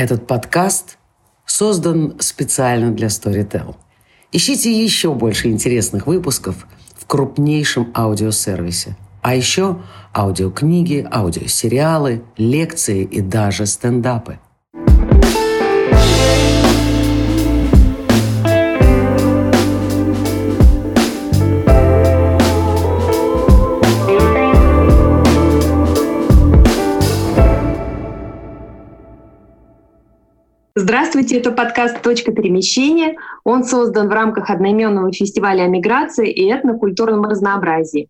Этот подкаст создан специально для Storytel. Ищите еще больше интересных выпусков в крупнейшем аудиосервисе. А еще аудиокниги, аудиосериалы, лекции и даже стендапы – Здравствуйте, это подкаст «Точка перемещения». Он создан в рамках одноименного фестиваля о миграции и этнокультурном разнообразии.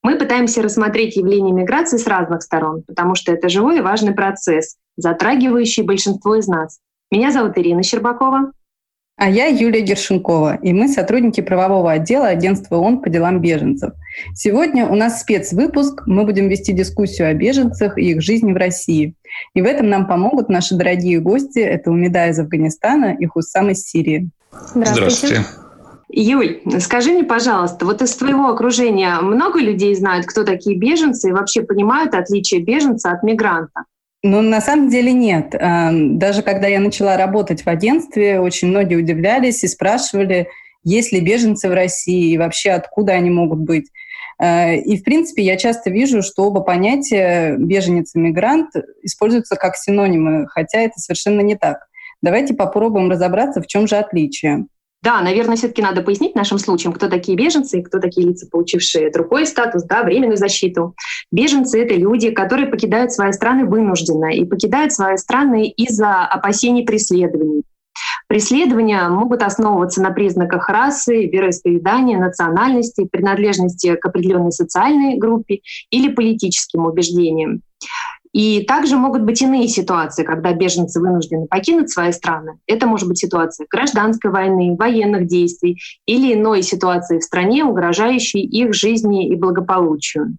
Мы пытаемся рассмотреть явление миграции с разных сторон, потому что это живой и важный процесс, затрагивающий большинство из нас. Меня зовут Ирина Щербакова. А я Юлия Гершенкова, и мы сотрудники правового отдела Агентства ООН по делам беженцев. Сегодня у нас спецвыпуск. Мы будем вести дискуссию о беженцах и их жизни в России. И в этом нам помогут наши дорогие гости. Это Умида из Афганистана и Хуссам из Сирии. Здравствуйте. Здравствуйте. Юль, скажи мне, пожалуйста, вот из твоего окружения много людей знают, кто такие беженцы и вообще понимают отличие беженца от мигранта? Ну, на самом деле нет. Даже когда я начала работать в агентстве, очень многие удивлялись и спрашивали, есть ли беженцы в России и вообще откуда они могут быть. Э, и, в принципе, я часто вижу, что оба понятия беженец и мигрант используются как синонимы, хотя это совершенно не так. Давайте попробуем разобраться, в чем же отличие. Да, наверное, все-таки надо пояснить нашим случаям, кто такие беженцы и кто такие лица, получившие другой статус, да, временную защиту. Беженцы — это люди, которые покидают свои страны вынужденно и покидают свои страны из-за опасений преследований. Преследования могут основываться на признаках расы, вероисповедания, национальности, принадлежности к определенной социальной группе или политическим убеждениям. И также могут быть иные ситуации, когда беженцы вынуждены покинуть свои страны. Это может быть ситуация гражданской войны, военных действий или иной ситуации в стране, угрожающей их жизни и благополучию.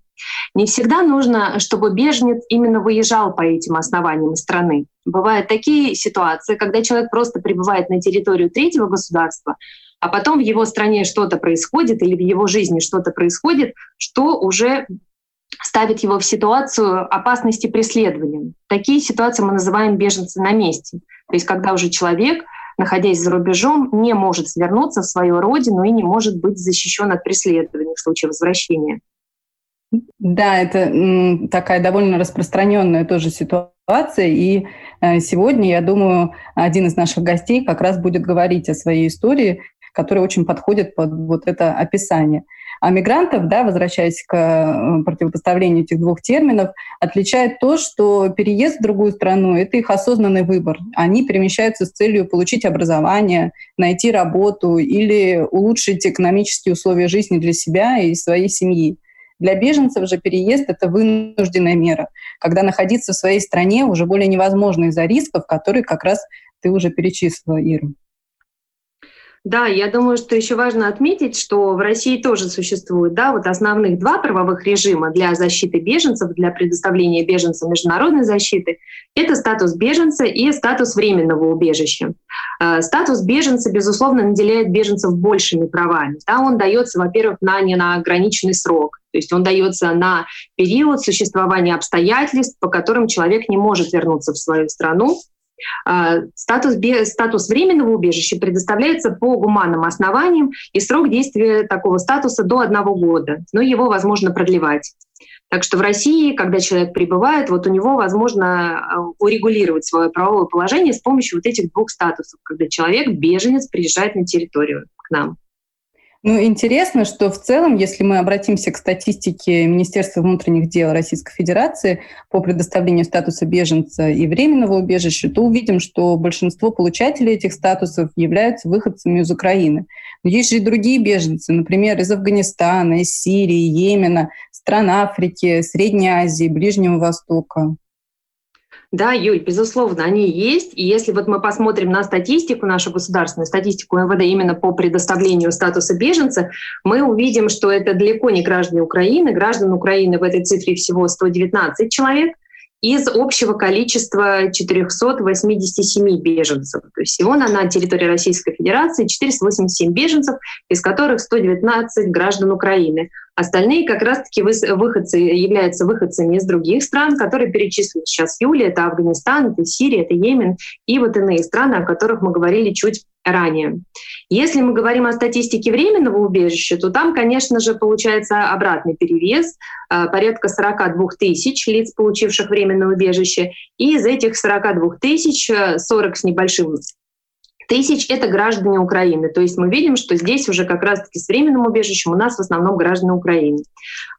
Не всегда нужно, чтобы беженец именно выезжал по этим основаниям из страны. Бывают такие ситуации, когда человек просто прибывает на территорию третьего государства, а потом в его стране что-то происходит или в его жизни что-то происходит, что уже ставит его в ситуацию опасности преследования. Такие ситуации мы называем беженцы на месте. То есть когда уже человек, находясь за рубежом, не может вернуться в свою родину и не может быть защищен от преследования в случае возвращения. Да, это такая довольно распространенная тоже ситуация. И э, сегодня, я думаю, один из наших гостей как раз будет говорить о своей истории, которая очень подходит под вот это описание. А мигрантов, да, возвращаясь к э, противопоставлению этих двух терминов, отличает то, что переезд в другую страну — это их осознанный выбор. Они перемещаются с целью получить образование, найти работу или улучшить экономические условия жизни для себя и своей семьи. Для беженцев же переезд — это вынужденная мера, когда находиться в своей стране уже более невозможно из-за рисков, которые как раз ты уже перечислила, Ира. Да, я думаю, что еще важно отметить, что в России тоже существует да, вот основных два правовых режима для защиты беженцев, для предоставления беженцам международной защиты. Это статус беженца и статус временного убежища. Э, статус беженца, безусловно, наделяет беженцев большими правами. Да, он дается, во-первых, на неограниченный срок. То есть он дается на период существования обстоятельств, по которым человек не может вернуться в свою страну, статус, статус временного убежища предоставляется по гуманным основаниям, и срок действия такого статуса до одного года, но его возможно продлевать. Так что в России, когда человек прибывает, вот у него возможно а, урегулировать свое правовое положение с помощью вот этих двух статусов, когда человек, беженец, приезжает на территорию к нам. Ну, интересно, что в целом, если мы обратимся к статистике Министерства внутренних дел Российской Федерации по предоставлению статуса беженца и временного убежища, то увидим, что большинство получателей этих статусов являются выходцами из Украины. Но есть же и другие беженцы, например, из Афганистана, из Сирии, Йемена, стран Африки, Средней Азии, Ближнего Востока. Да, Юль, безусловно, они есть. И если вот мы посмотрим на статистику, нашу государственную статистику МВД именно по предоставлению статуса беженца, мы увидим, что это далеко не граждане Украины. Граждан Украины в этой цифре всего 119 человек. Из общего количества 487 беженцев. То есть всего на, территории Российской Федерации 487 беженцев, из которых 119 граждан Украины. Остальные как раз-таки выходцы, являются выходцами из других стран, которые перечислены сейчас Юлия. Это Афганистан, это Сирия, это Йемен и вот иные страны, о которых мы говорили чуть ранее. Если мы говорим о статистике временного убежища, то там, конечно же, получается обратный перевес, э, порядка 42 тысяч лиц, получивших временное убежище, и из этих 42 тысяч 40 э, с небольшим тысяч — это граждане Украины. То есть мы видим, что здесь уже как раз-таки с временным убежищем у нас в основном граждане Украины.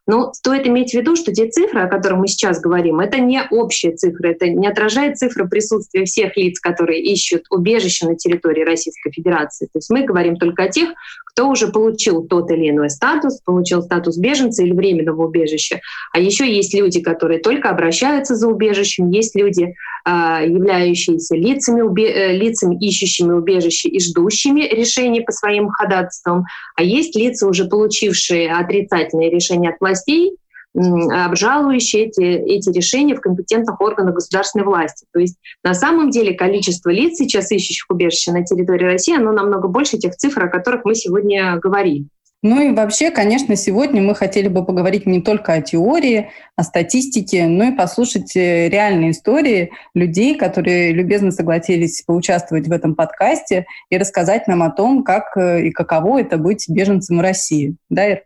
Но стоит иметь в виду, что те цифры, о которых мы сейчас говорим, это не общие цифры, это не отражает цифры присутствия всех лиц, которые ищут убежище на территории Российской Федерации. То есть мы говорим только о тех, кто уже получил тот или иной статус, получил статус беженца или временного убежища. А еще есть люди, которые только обращаются за убежищем, есть люди, а, являющиеся лицами, э, лицами ищущими убежище и ждущими решений по своим ходатайствам, а есть лица, уже получившие отрицательные решения от властей, обжалующие эти, эти решения в компетентных органах государственной власти. То есть на самом деле количество лиц сейчас ищущих убежище на территории России, оно намного больше тех цифр, о которых мы сегодня говорим. Ну и вообще, конечно, сегодня мы хотели бы поговорить не только о теории, о статистике, но и послушать э, реальные истории людей, которые любезно согласились поучаствовать в этом подкасте и рассказать нам о том, как э, и каково это быть беженцем в России. Да, Ир?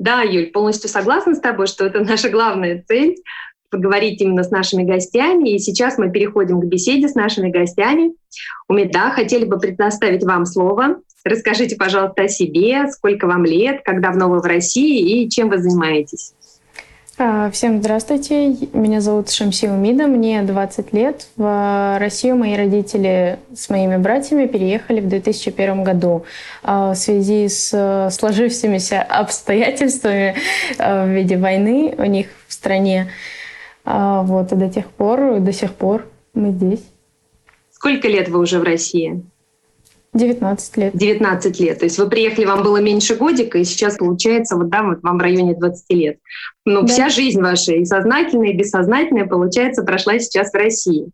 Да, Юль, полностью согласна с тобой, что это наша главная цель поговорить именно с нашими гостями. И сейчас мы переходим к беседе с нашими гостями. Умеда, хотели бы предоставить вам слово. Расскажите, пожалуйста, о себе, сколько вам лет, как давно вы в России и чем вы занимаетесь. А, всем здравствуйте, меня зовут Шамси Умида, мне 20 лет. В Россию мои родители с моими братьями переехали в 2001 году. А, в связи с сложившимися обстоятельствами а, в виде войны у них в стране. Вот, и до тех пор, до сих пор мы здесь. Сколько лет вы уже в России? 19 лет. 19 лет. То есть вы приехали, вам было меньше годика, и сейчас получается, вот да, вот вам в районе 20 лет. Но да. вся жизнь ваша, и сознательная, и бессознательная, получается, прошла сейчас в России.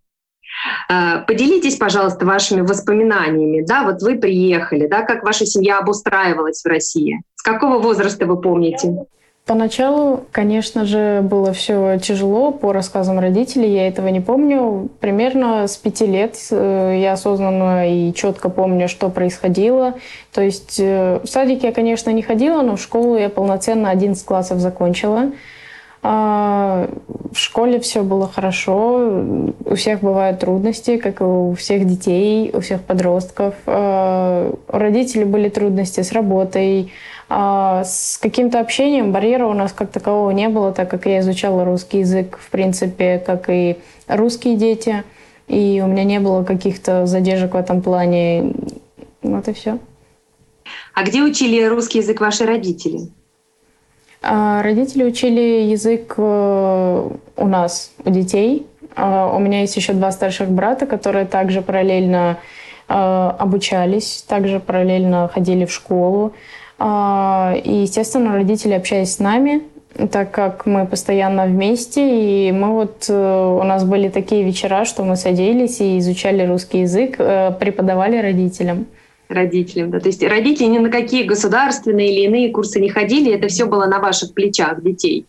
А, поделитесь, пожалуйста, вашими воспоминаниями. Да, вот вы приехали, да, как ваша семья обустраивалась в России. С какого возраста вы помните? Поначалу, конечно же, было все тяжело по рассказам родителей, я этого не помню. Примерно с пяти лет э, я осознанно и четко помню, что происходило. То есть э, в садике я, конечно, не ходила, но в школу я полноценно 11 классов закончила. А, в школе все было хорошо, у всех бывают трудности, как и у всех детей, у всех подростков. А, у родителей были трудности с работой, с каким-то общением барьера у нас как такового не было, так как я изучала русский язык, в принципе, как и русские дети. И у меня не было каких-то задержек в этом плане. Вот и все. А где учили русский язык ваши родители? А, родители учили язык э, у нас, у детей. А, у меня есть еще два старших брата, которые также параллельно э, обучались, также параллельно ходили в школу. А, и, естественно, родители общались с нами, так как мы постоянно вместе, и мы вот, э, у нас были такие вечера, что мы садились и изучали русский язык, э, преподавали родителям. Родителям, да. То есть родители ни на какие государственные или иные курсы не ходили, это все было на ваших плечах детей.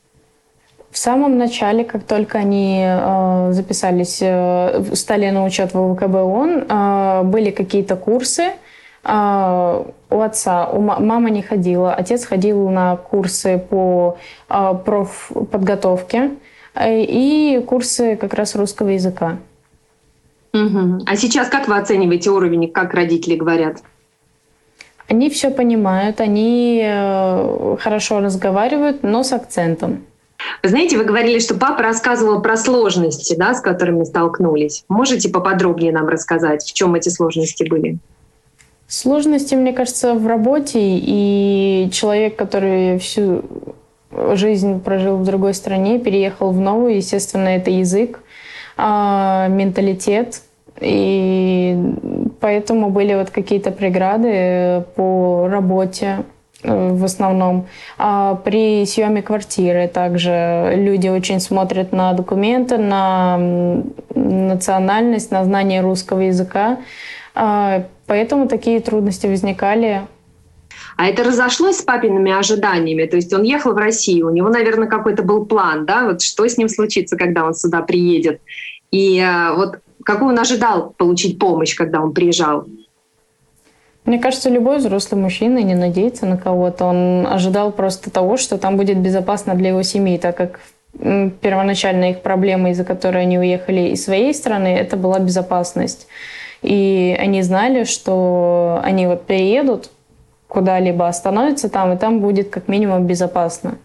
В самом начале, как только они э, записались, э, стали на учет в ВКБ ООН, э, были какие-то курсы, а, у отца, у мама не ходила, отец ходил на курсы по а, профподготовке э, и курсы как раз русского языка. Угу. А сейчас как вы оцениваете уровень, как родители говорят? Они все понимают, они э, хорошо разговаривают, но с акцентом. Вы знаете, вы говорили, что папа рассказывал про сложности, да, с которыми столкнулись. Можете поподробнее нам рассказать, в чем эти сложности были? Сложности, мне кажется, в работе. И человек, который всю жизнь прожил в другой стране, переехал в новую, естественно, это язык, а, менталитет. И поэтому были вот какие-то преграды по работе. в основном. А при съеме квартиры также люди очень смотрят на документы, на национальность, на знание русского языка. А, поэтому такие трудности возникали. А это разошлось с папиными ожиданиями? То есть он ехал в Россию, у него, наверное, какой-то был план, да, вот что с ним случится, когда он сюда приедет? И а, вот какую он ожидал получить помощь, когда он приезжал? Мне кажется, любой взрослый мужчина не надеется на кого-то. Он ожидал просто того, что там будет безопасно для его семьи, так как первоначально их проблема, из-за которой они уехали из своей страны, это была безопасность. И они знали, что они вот приедут куда-либо, остановятся там, и там будет как минимум безопасно.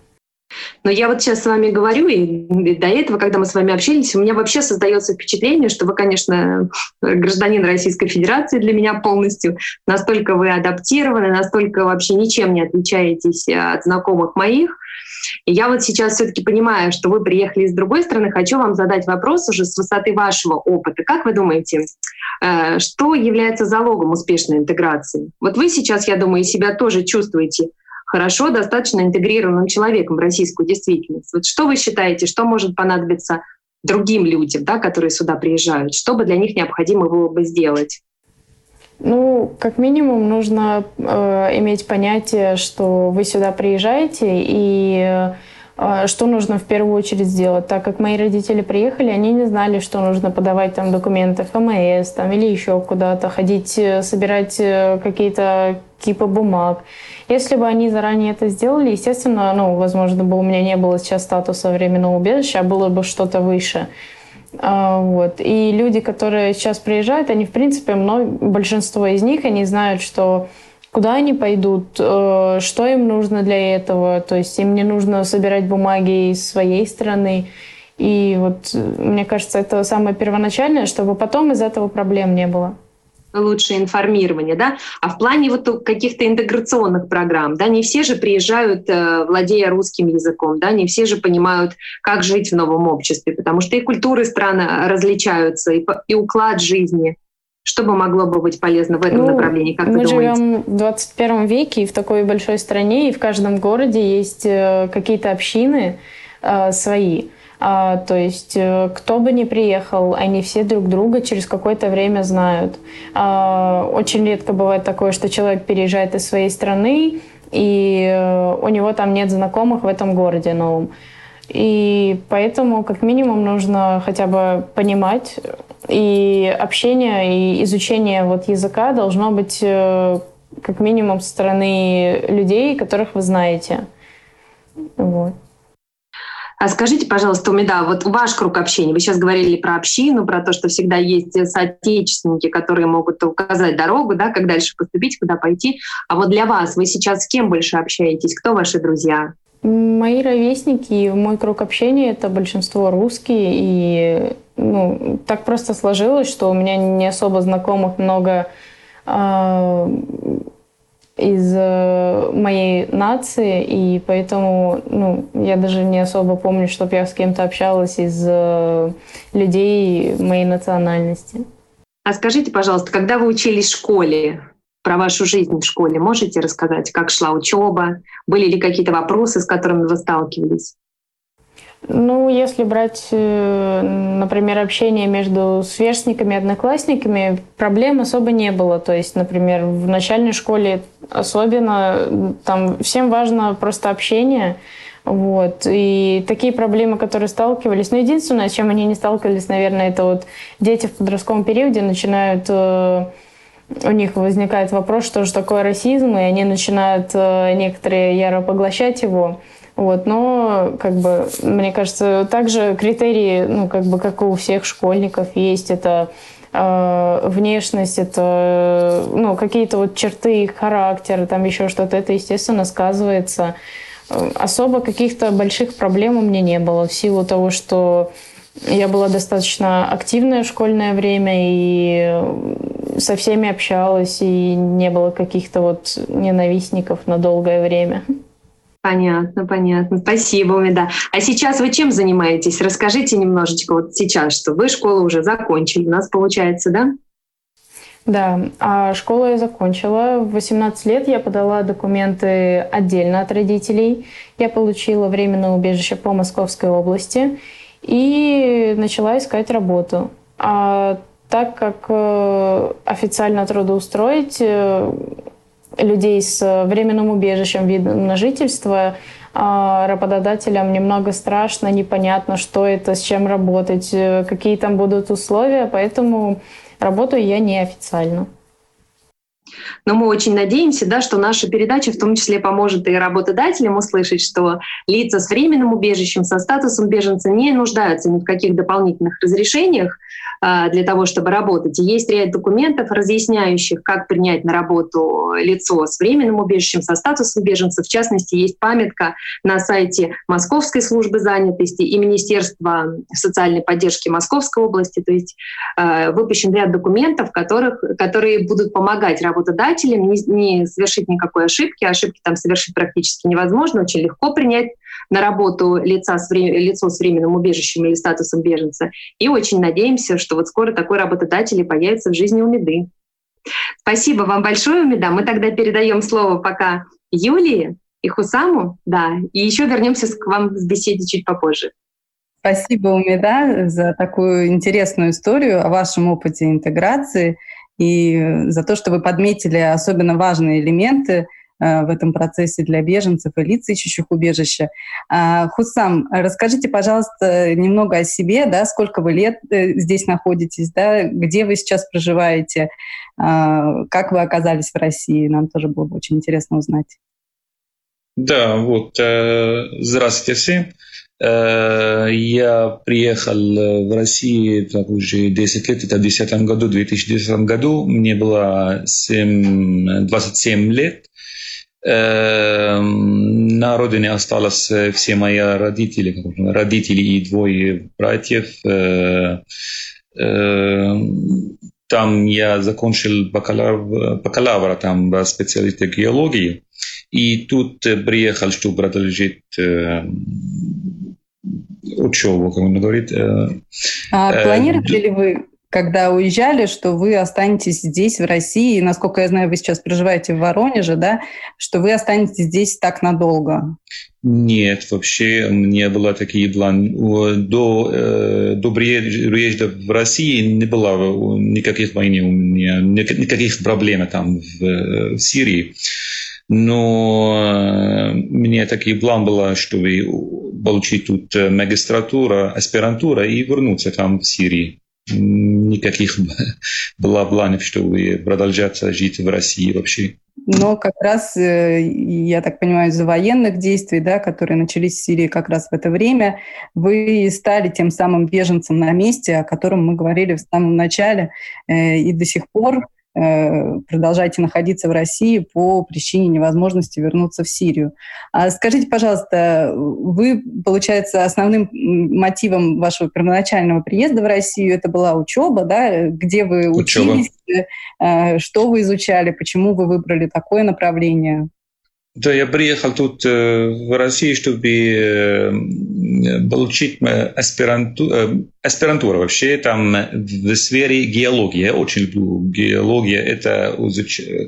Но я вот сейчас с вами говорю, и до этого, когда мы с вами общались, у меня вообще создается впечатление, что вы, конечно, гражданин Российской Федерации для меня полностью, настолько вы адаптированы, настолько вообще ничем не отличаетесь от знакомых моих. И я вот сейчас все-таки понимаю, что вы приехали из другой страны, хочу вам задать вопрос уже с высоты вашего опыта. Как вы думаете, э, что является залогом успешной интеграции? Вот вы сейчас, я думаю, себя тоже чувствуете хорошо, достаточно интегрированным человеком в российскую действительность. Вот что вы считаете, что может понадобиться другим людям, да, которые сюда приезжают? Что бы для них необходимо было бы сделать? Ну, как минимум, нужно э, иметь понятие, что вы сюда приезжаете и э, что нужно в первую очередь сделать. Так как мои родители приехали, они не знали, что нужно подавать там документы ФМС там, или еще куда-то, ходить, э, собирать э, какие-то кипы бумаг. Если бы они заранее это сделали, естественно, ну, возможно, бы у меня не было сейчас статуса временного убежища, а было бы что-то выше. А, вот. И люди, которые сейчас приезжают, они, в принципе, много, большинство из них, они знают, что куда они пойдут, э, что им нужно для этого. То есть им не нужно собирать бумаги из своей страны. И вот мне кажется, это самое первоначальное, чтобы потом из этого проблем не было лучшее информирование, да, а в плане вот каких-то интеграционных программ, да, не все же приезжают, э, владея русским языком, да, не все же понимают, как жить в новом обществе, потому что и культуры страны различаются, и, и уклад жизни. Что бы могло бы быть полезно в этом ну, направлении, как мы вы думаете? живем в 21 веке и в такой большой стране, и в каждом городе есть э, какие-то общины э, свои. А, то есть э, кто бы ни приехал, они все друг друга через какое-то время знают. А, очень редко бывает такое, что человек переезжает из своей страны, и э, у него там нет знакомых в этом городе новом. И поэтому, как минимум, нужно хотя бы понимать, и общение, и изучение вот языка должно быть э, как минимум со стороны людей, которых вы знаете. Вот. А скажите, пожалуйста, Умида, вот ваш круг общения, вы сейчас говорили про общину, про то, что всегда есть соотечественники, которые могут указать дорогу, да, как дальше поступить, куда пойти. А вот для вас, вы сейчас с кем больше общаетесь? Кто ваши друзья? Мои ровесники, мой круг общения — это большинство русские, и ну, так просто сложилось, что у меня не особо знакомых много а, из э, моей нации, и поэтому ну, я даже не особо помню, чтобы я с кем-то общалась из э, людей моей национальности. А скажите, пожалуйста, когда вы учились в школе, про вашу жизнь в школе можете рассказать, как шла учеба? Были ли какие-то вопросы, с которыми вы сталкивались? Ну, если брать, э, например, общение между сверстниками и одноклассниками, проблем особо не было. То есть, например, в начальной школе особенно там всем важно просто общение. Вот. И такие проблемы, которые сталкивались, но ну, единственное, с чем они не сталкивались, наверное, это вот дети в подростковом периоде начинают э, у них возникает вопрос, что же такое расизм, и они начинают э, некоторые яро поглощать его. Вот, но, как бы, мне кажется, также критерии, ну, как бы, как и у всех школьников есть, это э, внешность, это, ну, какие-то вот черты характера, там еще что-то, это, естественно, сказывается. Особо каких-то больших проблем у меня не было в силу того, что я была достаточно активная в школьное время и со всеми общалась, и не было каких-то вот ненавистников на долгое время. Понятно, понятно. Спасибо, Умида. А сейчас вы чем занимаетесь? Расскажите немножечко вот сейчас, что вы школу уже закончили. У нас получается, да? Да, а школу я закончила. В 18 лет я подала документы отдельно от родителей. Я получила временное убежище по Московской области и начала искать работу. А так как э, официально трудоустроить э, людей с временным убежищем, видом на жительство а, работодателям немного страшно, непонятно, что это, с чем работать, э, какие там будут условия, поэтому работаю я неофициально. Но мы очень надеемся, да, что наша передача в том числе поможет и работодателям услышать, что лица с временным убежищем, со статусом беженца не нуждаются ни в каких дополнительных разрешениях, для того, чтобы работать. И есть ряд документов, разъясняющих, как принять на работу лицо с временным убежищем, со статусом беженца. В частности, есть памятка на сайте Московской службы занятости и Министерства социальной поддержки Московской области. То есть э, выпущен ряд документов, которых, которые будут помогать работодателям не, не совершить никакой ошибки. Ошибки там совершить практически невозможно. Очень легко принять на работу лица с, лицо с временным убежищем или статусом беженца. И очень надеемся, что вот скоро такой работодатель и появится в жизни у Меды. Спасибо вам большое, Умида. Мы тогда передаем слово пока Юлии и Хусаму, да, и еще вернемся к вам с беседе чуть попозже. Спасибо, Умида, за такую интересную историю о вашем опыте интеграции и за то, что вы подметили особенно важные элементы – в этом процессе для беженцев и лиц, ищущих убежище. А, Хусам, расскажите, пожалуйста, немного о себе, да, сколько вы лет э, здесь находитесь, да, где вы сейчас проживаете, а, как вы оказались в России, нам тоже было бы очень интересно узнать. Да, вот, э, здравствуйте всем. Я приехал в Россию так, уже 10 лет, это в 2010 году, в 2010 году. Мне было 7, 27 лет. Эм, на родине осталось э, все мои родители, родители и двое братьев. Э, э, там я закончил бакалавра, бакалавра там специалиста геологии. И тут приехал, чтобы продолжить учебу, как он говорит. А планировали ли вы когда уезжали, что вы останетесь здесь, в России, и, насколько я знаю, вы сейчас проживаете в Воронеже, да, что вы останетесь здесь так надолго? Нет, вообще не было такие планы. До, э, до приезда в Россию не было никаких войн у меня, никаких проблем там в, в Сирии. Но э, мне такой план был, чтобы получить тут магистратура, аспирантура и вернуться там в Сирии никаких было планов, чтобы продолжать жить в России вообще. Но как раз, э, я так понимаю, из-за военных действий, да, которые начались в Сирии как раз в это время, вы стали тем самым беженцем на месте, о котором мы говорили в самом начале, э, и до сих пор продолжаете находиться в России по причине невозможности вернуться в Сирию. А скажите, пожалуйста, вы, получается, основным мотивом вашего первоначального приезда в Россию это была учеба, да? Где вы учеба. учились, э, что вы изучали, почему вы выбрали такое направление? Да, я приехал тут э, в Россию, чтобы э, получить э, аспирантуру, аспирантуру вообще там в сфере геологии. Я очень люблю геологию. Это,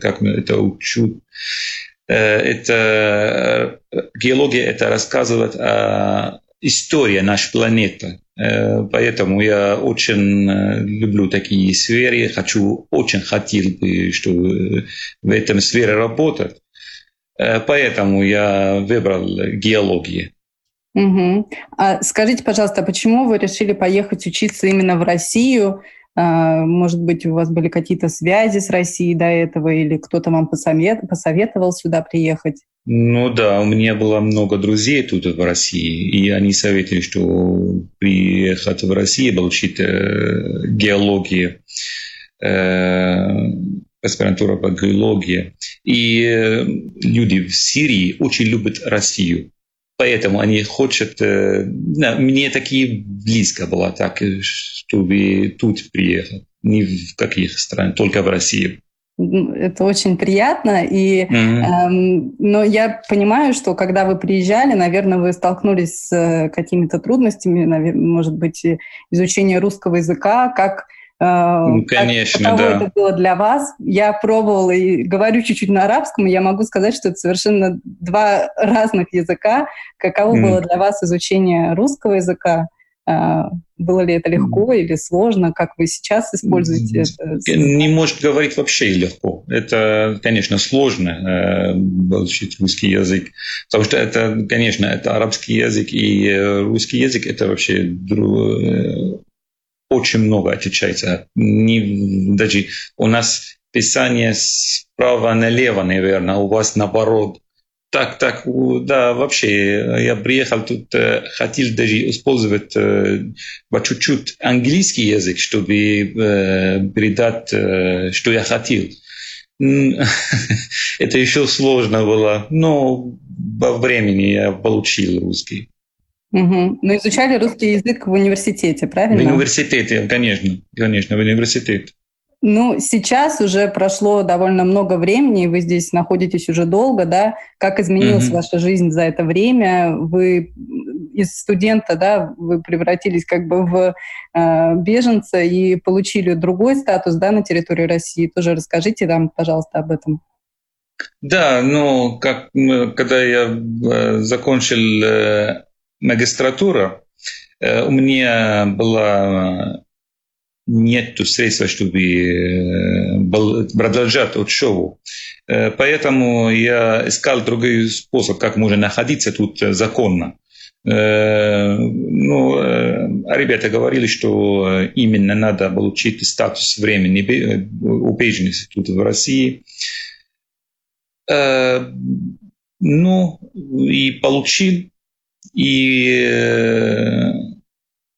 как это учу, это геология это рассказывает о истории нашей планеты. Поэтому я очень люблю такие сферы, хочу, очень хотел бы, чтобы в этом сфере работать. Э, поэтому я выбрал геологию. Угу. А скажите, пожалуйста, почему вы решили поехать учиться именно в Россию? А, может быть, у вас были какие-то связи с Россией до этого, или кто-то вам посоветовал сюда приехать? Ну да, у меня было много друзей тут в России, и они советовали, что приехать в Россию, получить э, геологию, э, аспирантура по геологии. И э, люди в Сирии очень любят Россию. Поэтому они хотят... Э, мне такие близко было так, э, чтобы тут приехать. Ни в каких странах, только в Россию. Это очень приятно, и, mm-hmm. эм, но я понимаю, что когда вы приезжали, наверное, вы столкнулись с какими-то трудностями, наверное, может быть, изучение русского языка, как Ну, конечно, Каково да. это было для вас? Я пробовала и говорю чуть-чуть на арабском, и я могу сказать, что это совершенно два разных языка. Каково mm. было для вас изучение русского языка? А, было ли это легко или сложно? Как вы сейчас используете это? Не может говорить вообще легко. Это, конечно, сложно э, учить русский язык. Потому что это, конечно, это арабский язык и э, русский язык. Это вообще э, очень много отличается. Не, даже у нас писание справа налево, наверное, у вас наоборот. Так, так, да, вообще, я приехал тут, э, хотел даже использовать э, по чуть-чуть английский язык, чтобы э, передать, что я хотел. Это еще сложно было, но во времени я получил русский. Угу. Но изучали русский язык в университете, правильно? В университете, конечно, конечно, в университете. Ну, сейчас уже прошло довольно много времени, вы здесь находитесь уже долго, да? Как изменилась угу. ваша жизнь за это время? Вы из студента, да, вы превратились как бы в э, беженца и получили другой статус, да, на территории России. Тоже расскажите нам, пожалуйста, об этом. Да, ну, как, когда я э, закончил магистратуру, э, у меня была нет средств, чтобы э, продолжать учебу. Э, поэтому я искал другой способ, как можно находиться тут законно. Ну, ребята говорили, что именно надо получить статус времени убеженности тут в России. Ну, и получил. И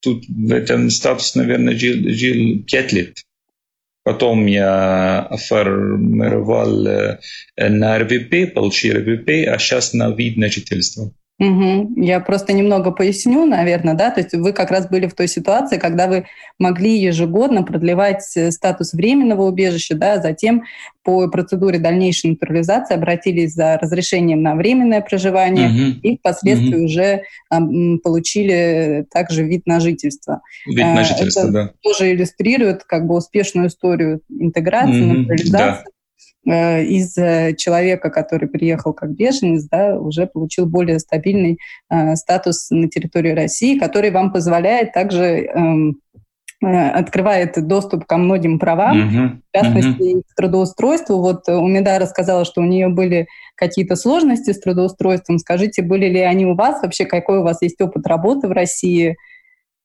тут в этом статусе, наверное, жил, жил пять лет. Потом я оформировал э, на РВП, получил РВП, а сейчас на вид на жительство. Угу. Я просто немного поясню, наверное, да, то есть вы как раз были в той ситуации, когда вы могли ежегодно продлевать э, статус временного убежища, да, а затем по процедуре дальнейшей натурализации обратились за разрешением на временное проживание угу. и впоследствии угу. уже а, получили также вид на жительство. Вид на жительство, Это да. Тоже иллюстрирует как бы успешную историю интеграции, угу. натурализации. Да из э, человека, который приехал как беженец, да, уже получил более стабильный э, статус на территории России, который вам позволяет также эм, открывает доступ ко многим правам, uh-huh. в частности, uh-huh. к трудоустройству. Вот Умида рассказала, что у нее были какие-то сложности с трудоустройством. Скажите, были ли они у вас? Вообще, какой у вас есть опыт работы в России?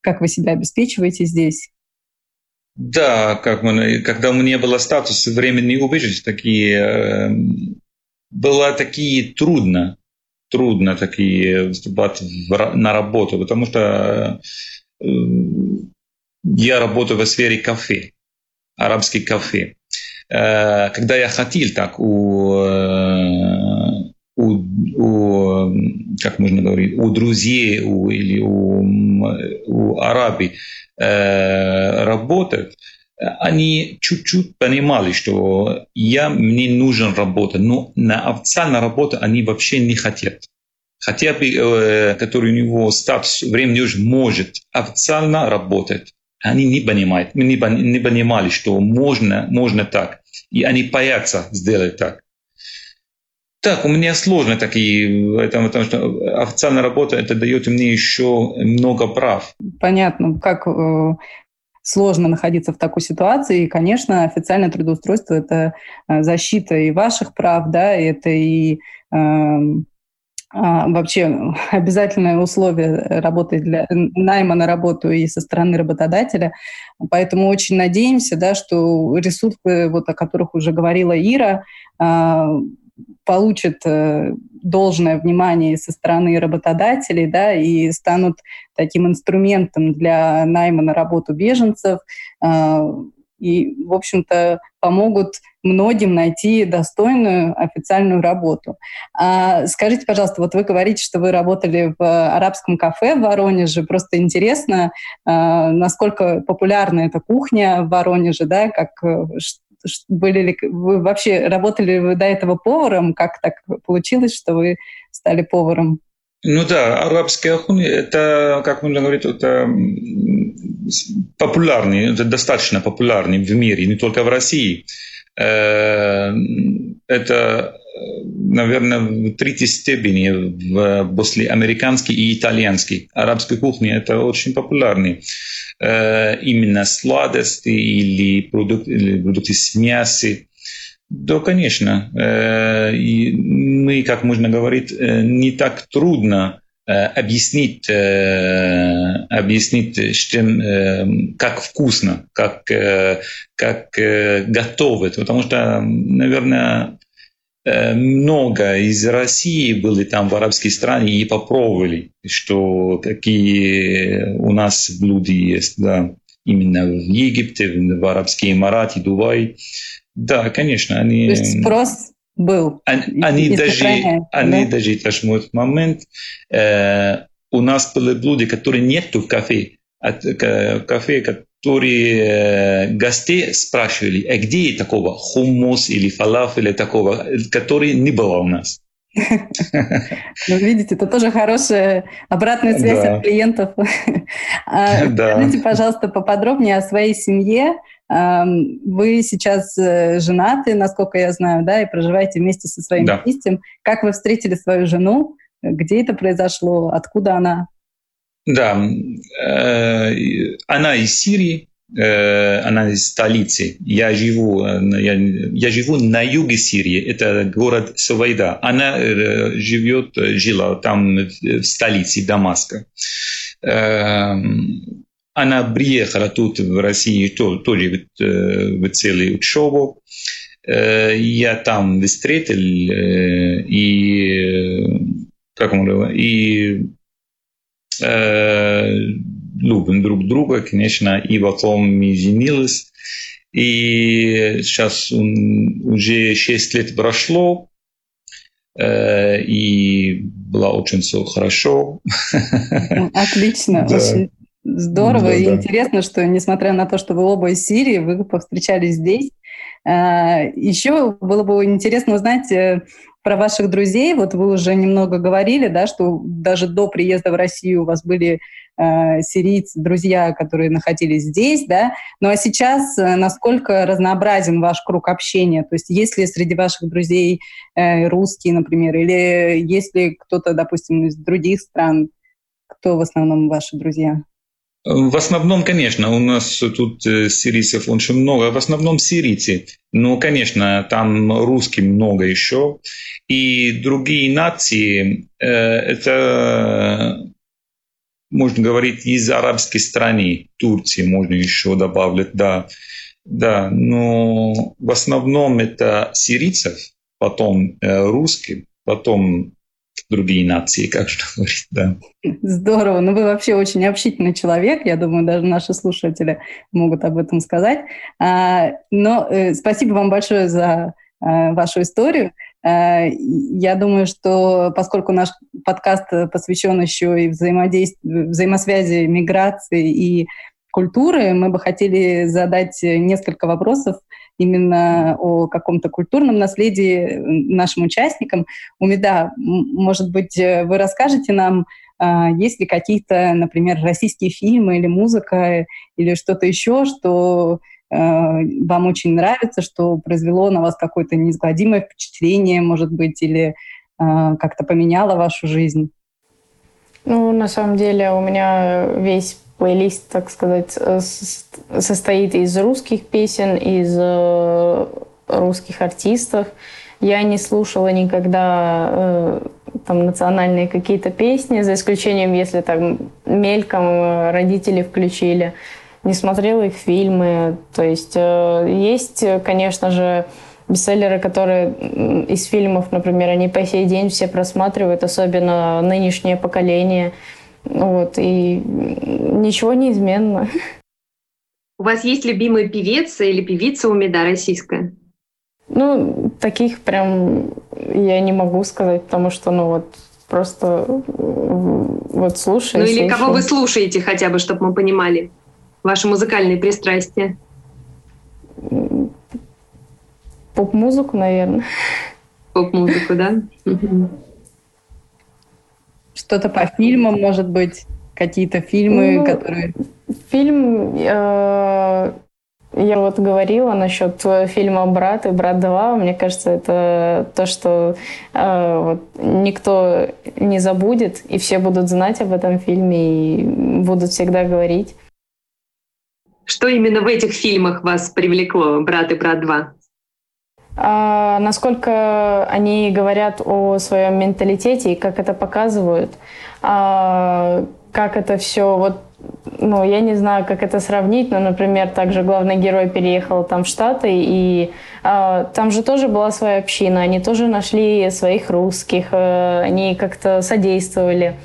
Как вы себя обеспечиваете здесь? Да, как мы, когда у меня было статус временный убежище, такие, э, было такие трудно, трудно такие выступать в, на работу, потому что э, я работаю в сфере кафе, арабский кафе. Э, когда я хотел так у, э, у, как можно говорить, у друзей у, или у, у арабов Э, работать, они чуть-чуть понимали, что я, мне нужен работа, но на официальную работу они вообще не хотят. Хотя э, который у него статус времени уже может официально работать. Они не понимают, не, не понимали, что можно, можно так. И они боятся сделать так. Так, у меня сложно такие, потому, потому что официальная работа это дает мне еще много прав. Понятно, как э, сложно находиться в такой ситуации. И, конечно, официальное трудоустройство – это э, защита и ваших прав, да, это и э, вообще обязательное условие работы для найма на работу и со стороны работодателя. Поэтому очень надеемся, да, что ресурсы, вот, о которых уже говорила Ира, э, получат э, должное внимание со стороны работодателей, да, и станут таким инструментом для найма на работу беженцев, э, и, в общем-то, помогут многим найти достойную официальную работу. А скажите, пожалуйста, вот вы говорите, что вы работали в арабском кафе в Воронеже. Просто интересно, насколько популярна эта кухня в Воронеже, да, как, были ли вы вообще работали вы до этого поваром? Как так получилось, что вы стали поваром? Ну да, арабские ахуны, это, как можно говорить, это популярный, это достаточно популярный в мире, не только в России. Э, это, наверное, в третьей степени после американский и итальянский. Арабской кухни это очень популярный. Э, именно сладости или продукты, или продукты с мясом. Да, конечно. Э, и мы, как можно говорить, не так трудно объяснить, объяснить чем, как вкусно, как, как готовят. Потому что, наверное, много из России были там в арабские страны и попробовали, что какие у нас блюда есть, да, именно в Египте, в Арабские Эмираты, Дубай. Да, конечно, они... То есть спрос был. Они, они даже, они да? даже в момент э, у нас были блюда, которые нету в кафе, от, кафе, которые э, гостей спрашивали, а где такого хумус или фалафеля такого, который не было у нас. Ну, видите, это тоже хорошая обратная связь от клиентов. А, скажите, пожалуйста, поподробнее о своей семье. Вы сейчас э, женаты, насколько я знаю, да, и проживаете вместе со своим да. тестем. Как вы встретили свою жену? Где это произошло? Откуда она? Да, э, она из Сирии, э, она из столицы. Я живу, я, я живу на юге Сирии, это город Сувайда. Она живет, жила там в столице Дамаска она приехала тут в Россию тоже в целую учебу. Я там встретил и как он говорил, и любим друг друга, конечно, и потом мы женились. И сейчас уже 6 лет прошло, и было очень все хорошо. Отлично, очень Здорово да, и да. интересно, что несмотря на то, что вы оба из Сирии, вы повстречались здесь. А, Еще было бы интересно узнать э, про ваших друзей. Вот вы уже немного говорили, да, что даже до приезда в Россию у вас были э, сирийцы, друзья, которые находились здесь, да. Ну а сейчас э, насколько разнообразен ваш круг общения? То есть есть ли среди ваших друзей э, русские, например, или есть ли кто-то, допустим, из других стран? Кто в основном ваши друзья? В основном, конечно, у нас тут э, сирийцев очень много, в основном сирийцы. Но, конечно, там русских много еще. И другие нации, э, это, можно говорить, из арабской страны, Турции можно еще добавить, да. Да, но в основном это сирийцев, потом э, русских, потом другие нации, как что говорить, да. Здорово. Ну, вы вообще очень общительный человек. Я думаю, даже наши слушатели могут об этом сказать. А, но э, спасибо вам большое за э, вашу историю. Э, я думаю, что поскольку наш подкаст посвящен еще и взаимодействию, взаимосвязи миграции и культуры, мы бы хотели задать несколько вопросов именно о каком-то культурном наследии нашим участникам. Умида, может быть, э, вы расскажете нам, а, есть ли какие-то, например, российские фильмы или музыка или что-то еще, что э, вам очень нравится, что произвело на вас какое-то неизгладимое впечатление, может быть, или а, как-то поменяло вашу жизнь? Ну, на самом деле у меня весь плейлист, так сказать, э, состоит из русских песен, из э, русских артистов. Я не слушала никогда э, там национальные какие-то песни, за исключением, если там мельком родители включили. Не смотрела их фильмы. То есть есть, конечно же, бестселлеры, которые из фильмов, например, они по сей день все просматривают, особенно нынешнее поколение – вот, и ничего не изменно. У вас есть любимый певец или певица у Меда российская? Ну, таких прям я не могу сказать, потому что, ну вот, просто вот слушаю. Ну или кого вы слушаете хотя бы, чтобы мы понимали ваши музыкальные пристрастия? Поп-музыку, наверное. Поп-музыку, да? Что-то по фильмам, может быть, какие-то фильмы, ну, которые... Фильм... Э, я вот говорила насчет фильма «Брат» и «Брат 2». Мне кажется, это то, что э, вот, никто не забудет, и все будут знать об этом фильме и будут всегда говорить. Что именно в этих фильмах вас привлекло, «Брат» и «Брат 2»? А, насколько они говорят о своем менталитете и как это показывают, а, как это все вот ну, я не знаю, как это сравнить, но, например, также главный герой переехал там в Штаты, и э, там же тоже была своя община, они тоже нашли своих русских, э, они как-то содействовали.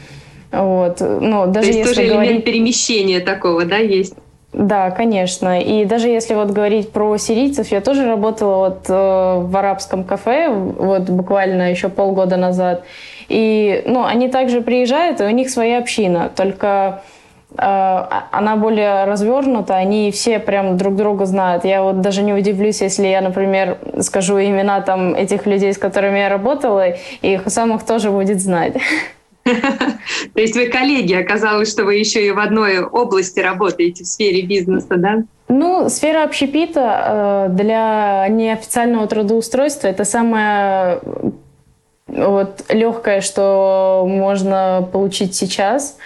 Вот. Ну, даже То есть если тоже говорить... элемент перемещения такого, да, есть? Да, конечно. И даже если вот говорить про сирийцев, я тоже работала вот э, в арабском кафе вот буквально еще полгода назад. И, ну, они также приезжают, и у них своя община, только э, она более развернута, они все прям друг друга знают. Я вот даже не удивлюсь, если я, например, скажу имена там этих людей, с которыми я работала, и их сам их тоже будет знать. То есть вы коллеги, оказалось, что вы еще и в одной области работаете в сфере бизнеса, да? Ну, сфера общепита э, для неофициального трудоустройства это самое вот легкое, что можно получить сейчас.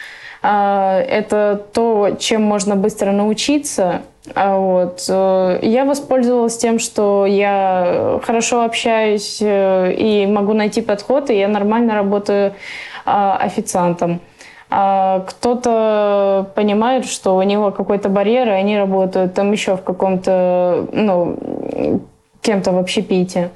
А, это то, чем можно быстро научиться. А вот. Э, я воспользовалась тем, что я хорошо общаюсь э, и могу найти подход, и я нормально работаю официантом. А кто-то понимает, что у него какой-то барьер, и они работают там еще в каком-то, ну, кем-то в общепите.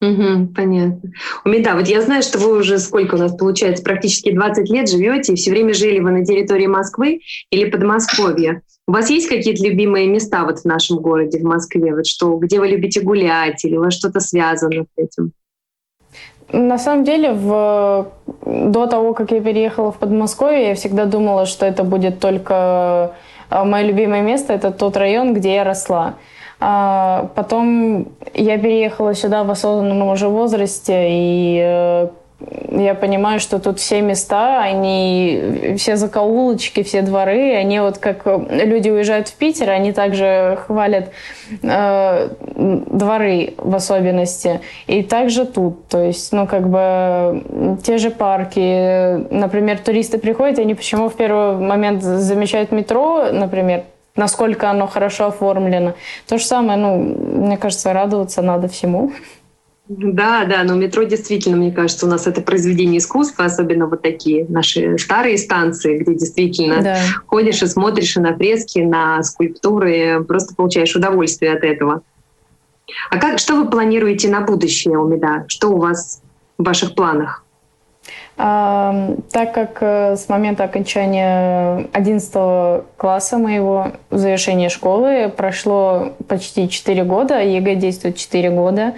Угу, понятно. Умида, вот я знаю, что вы уже сколько у нас получается, практически 20 лет живете, и все время жили вы на территории Москвы или Подмосковья. У вас есть какие-то любимые места вот в нашем городе, в Москве, вот что, где вы любите гулять, или у вас что-то связано с этим? На самом деле, в... до того, как я переехала в Подмосковье, я всегда думала, что это будет только а, мое любимое место, это тот район, где я росла. А потом я переехала сюда в осознанном уже возрасте, и э, я понимаю, что тут все места, они, все закоулочки, все дворы, они вот как люди уезжают в Питер, они также хвалят э, дворы в особенности. И также тут, то есть, ну, как бы те же парки, например, туристы приходят, они почему в первый момент замечают метро, например, насколько оно хорошо оформлено. То же самое, ну, мне кажется, радоваться надо всему. Да, да, но метро действительно, мне кажется, у нас это произведение искусства, особенно вот такие наши старые станции, где действительно да. ходишь и смотришь и на фрески, на скульптуры, просто получаешь удовольствие от этого. А как, что вы планируете на будущее, Умида? Что у вас в ваших планах? А, так как э, с момента окончания 11 класса моего завершения школы прошло почти 4 года, ЕГЭ действует 4 года,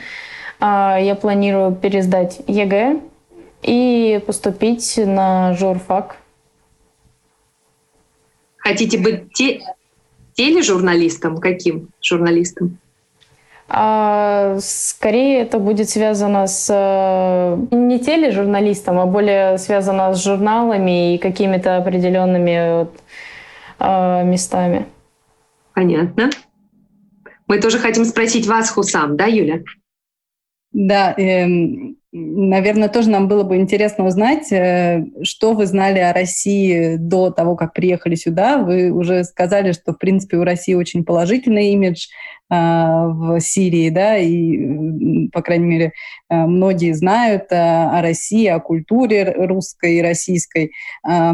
я планирую пересдать ЕГЭ и поступить на журфак. Хотите быть те, тележурналистом? Каким журналистом? А, скорее это будет связано с э, не тележурналистом, а более связано с журналами и какими-то определенными вот, э, местами. Понятно. Мы тоже хотим спросить вас, Хусам, да, Юля? Да, э, наверное, тоже нам было бы интересно узнать, э, что вы знали о России до того, как приехали сюда. Вы уже сказали, что, в принципе, у России очень положительный имидж э, в Сирии, да, и, по крайней мере, э, многие знают о, о России, о культуре русской и российской. Э,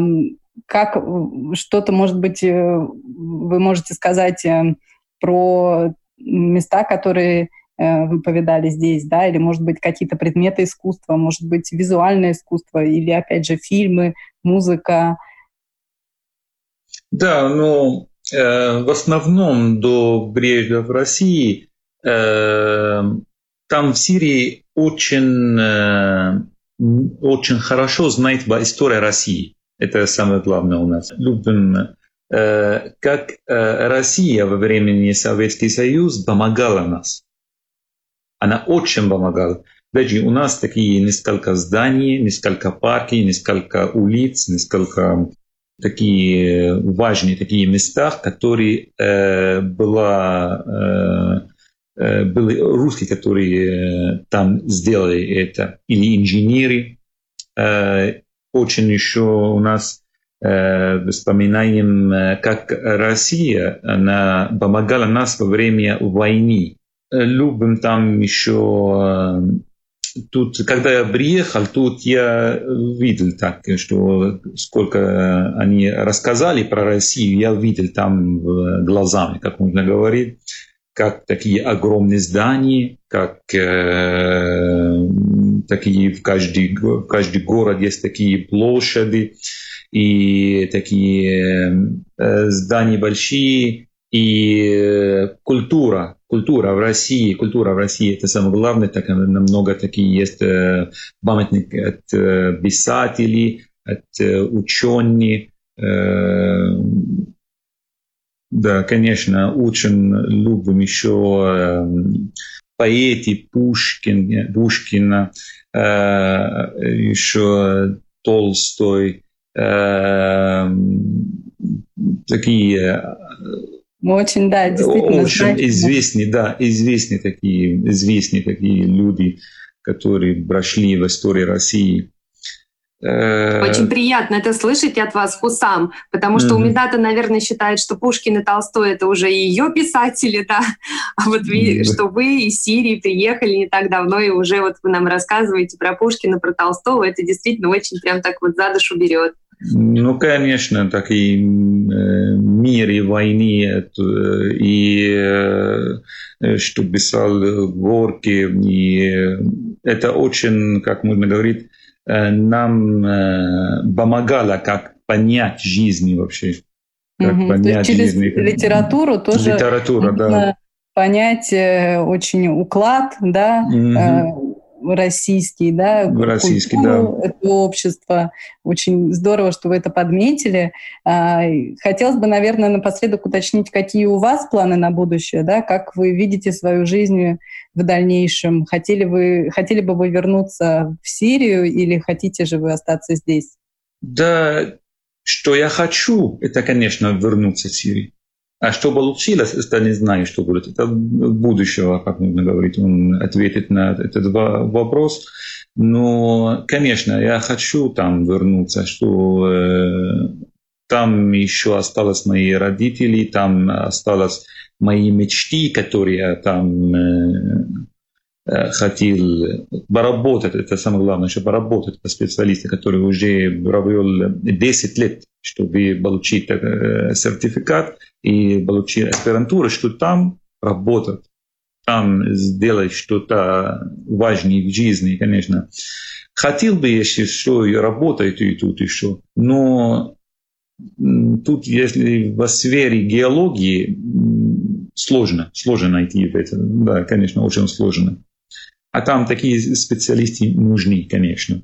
как что-то, может быть, э, вы можете сказать э, про места, которые Э, вы повидали здесь, да, или, может быть, какие-то предметы искусства, может быть, визуальное искусство, или, опять же, фильмы, музыка. Да, ну, э, в основном до приезда в России э, там в Сирии очень, э, очень хорошо знает история России. Это самое главное у нас. Любим, э, как э, Россия во времени Советский Союз помогала нас она очень помогала. Даже у нас такие несколько зданий, несколько парков, несколько улиц, несколько такие важные такие места, которые э, была э, э, были русские, которые э, там сделали это, или инженеры. Э, очень еще у нас э, вспоминаем, э, как Россия она помогала нас во время войны. Любим там еще тут, когда я приехал, тут я видел так, что сколько они рассказали про Россию, я видел там глазами, как можно говорить, как такие огромные здания, как э, такие в каждый, в каждый город есть такие площади и такие э, здания большие, и э, культура, культура в России, культура в России это самое главное, так намного такие есть э, памятники от э, писателей, от ученых. Да, конечно, очень любим еще поэти Пушкин, Пушкина, еще Толстой, такие очень, да, действительно. Очень известные, да, известные такие, известные такие люди, которые прошли в истории России. Э, Очень приятно это слышать от вас, Хусам, потому что mm-hmm. у Медата, наверное, считает, что Пушкин и Толстой это уже ее писатели, да, а вот вы, mm-hmm. что вы из Сирии приехали не так давно, и уже вот вы нам рассказываете про Пушкина, про Толстого, это действительно очень прям так вот за душу берет. Ну, конечно, так и э, мир и войны, э, и э, что писал Горки, и это очень, как можно говорить, нам помогало как понять жизнь вообще. Как угу. понять То есть через жизнь. литературу тоже Литература, да. понять очень уклад, да, угу российский, да, российский, да. это общество. Очень здорово, что вы это подметили. А, хотелось бы, наверное, напоследок уточнить, какие у вас планы на будущее, да, как вы видите свою жизнь в дальнейшем. Хотели, вы, хотели бы вы вернуться в Сирию или хотите же вы остаться здесь? Да, что я хочу, это, конечно, вернуться в Сирию. А что получилось, это не знаю, что будет. Это будущего, как можно говорить, он ответит на этот вопрос. Но, конечно, я хочу там вернуться, что э, там еще осталось мои родители, там осталось мои мечты, которые я там э, Э, хотел поработать, это самое главное, что поработать по специалисте, который уже провел 10 лет, чтобы получить э, сертификат и получить аспирантуру, что там работать, там сделать что-то важное в жизни, конечно. Хотел бы еще, что и работать и тут еще, но тут, если в сфере геологии, сложно, сложно найти это. Да, конечно, очень сложно. А там такие специалисты нужны, конечно.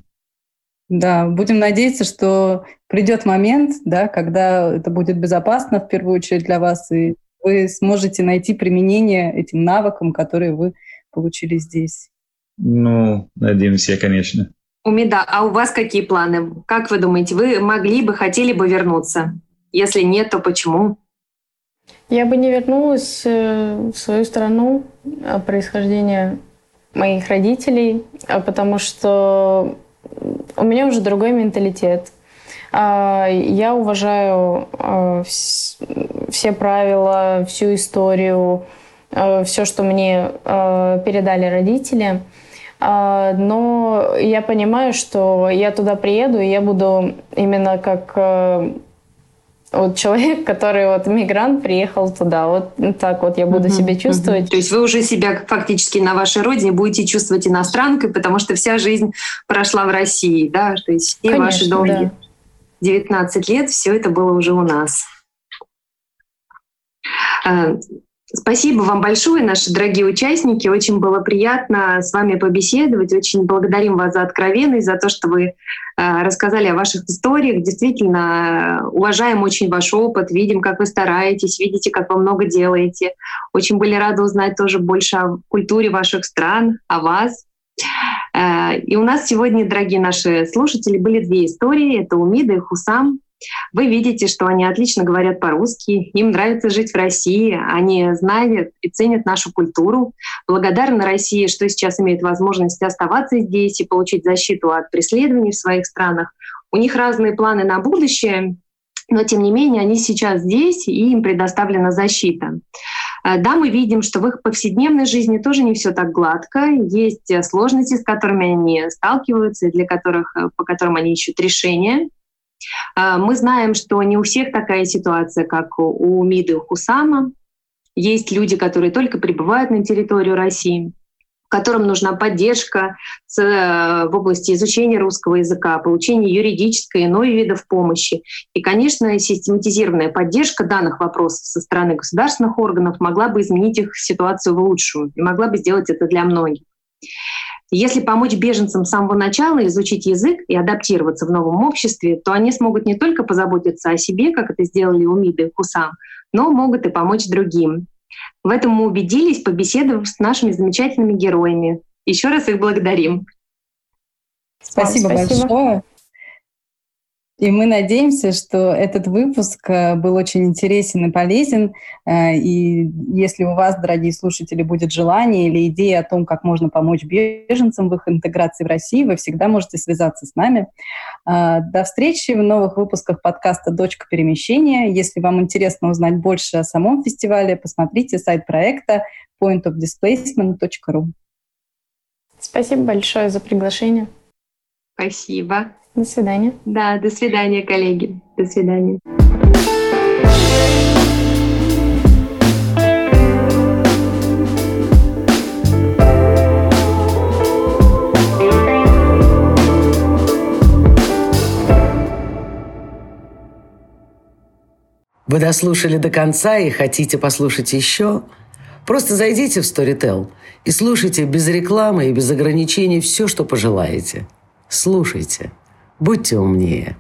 Да, будем надеяться, что придет момент, да, когда это будет безопасно в первую очередь для вас, и вы сможете найти применение этим навыкам, которые вы получили здесь. Ну, надеемся, конечно. Умида, а у вас какие планы? Как вы думаете, вы могли бы, хотели бы вернуться? Если нет, то почему? Я бы не вернулась э, в свою страну а происхождения моих родителей, а потому что у меня уже другой менталитет. А, я уважаю а, все правила, всю историю, все, что мне передали родители. Но я понимаю, что я туда приеду, и я буду именно как вот человек, который вот мигрант приехал туда, вот так вот я буду uh-huh, себя чувствовать. Uh-huh. То есть вы уже себя фактически на вашей родине будете чувствовать иностранкой, потому что вся жизнь прошла в России, да, то есть все Конечно, ваши долгие да. 19 лет, все это было уже у нас. Спасибо вам большое, наши дорогие участники. Очень было приятно с вами побеседовать. Очень благодарим вас за откровенность, за то, что вы э, рассказали о ваших историях. Действительно, уважаем очень ваш опыт, видим, как вы стараетесь, видите, как вы много делаете. Очень были рады узнать тоже больше о культуре ваших стран, о вас. Э, и у нас сегодня, дорогие наши слушатели, были две истории. Это Умида и Хусам. Вы видите, что они отлично говорят по-русски, им нравится жить в России, они знают и ценят нашу культуру, благодарны России, что сейчас имеют возможность оставаться здесь и получить защиту от преследований в своих странах. У них разные планы на будущее, но тем не менее они сейчас здесь, и им предоставлена защита. Э, да, мы видим, что в их повседневной жизни тоже не все так гладко. Есть сложности, с которыми они сталкиваются, и для которых, э, по которым они ищут решения. А, мы знаем, что не у всех такая ситуация, как у МИДы Хусама. Есть люди, которые только прибывают на территорию России, которым нужна поддержка в области изучения русского языка, получения юридической и иной видов помощи. И, конечно, систематизированная поддержка данных вопросов со стороны государственных органов могла бы изменить их ситуацию в лучшую и могла бы сделать это для многих. Если помочь беженцам с самого начала изучить язык и адаптироваться в новом обществе, то они смогут не только позаботиться о себе, как это сделали Умида и Кусам, но могут и помочь другим. В этом мы убедились, побеседовав с нашими замечательными героями. Еще раз их благодарим. Спасибо, Спасибо. большое. И мы надеемся, что этот выпуск э, был очень интересен и полезен. Э, и если у вас, дорогие слушатели, будет желание или идея о том, как можно помочь беженцам в их интеграции в России, вы всегда можете связаться с нами. Э, до встречи в новых выпусках подкаста «Дочка перемещения». Если вам интересно узнать больше о самом фестивале, посмотрите сайт проекта pointofdisplacement.ru. Спасибо большое за приглашение. Спасибо. До свидания. Да, до свидания, коллеги. До свидания. Вы дослушали до конца и хотите послушать еще? Просто зайдите в Storytel и слушайте без рекламы и без ограничений все, что пожелаете. Слушайте. Будьте умнее.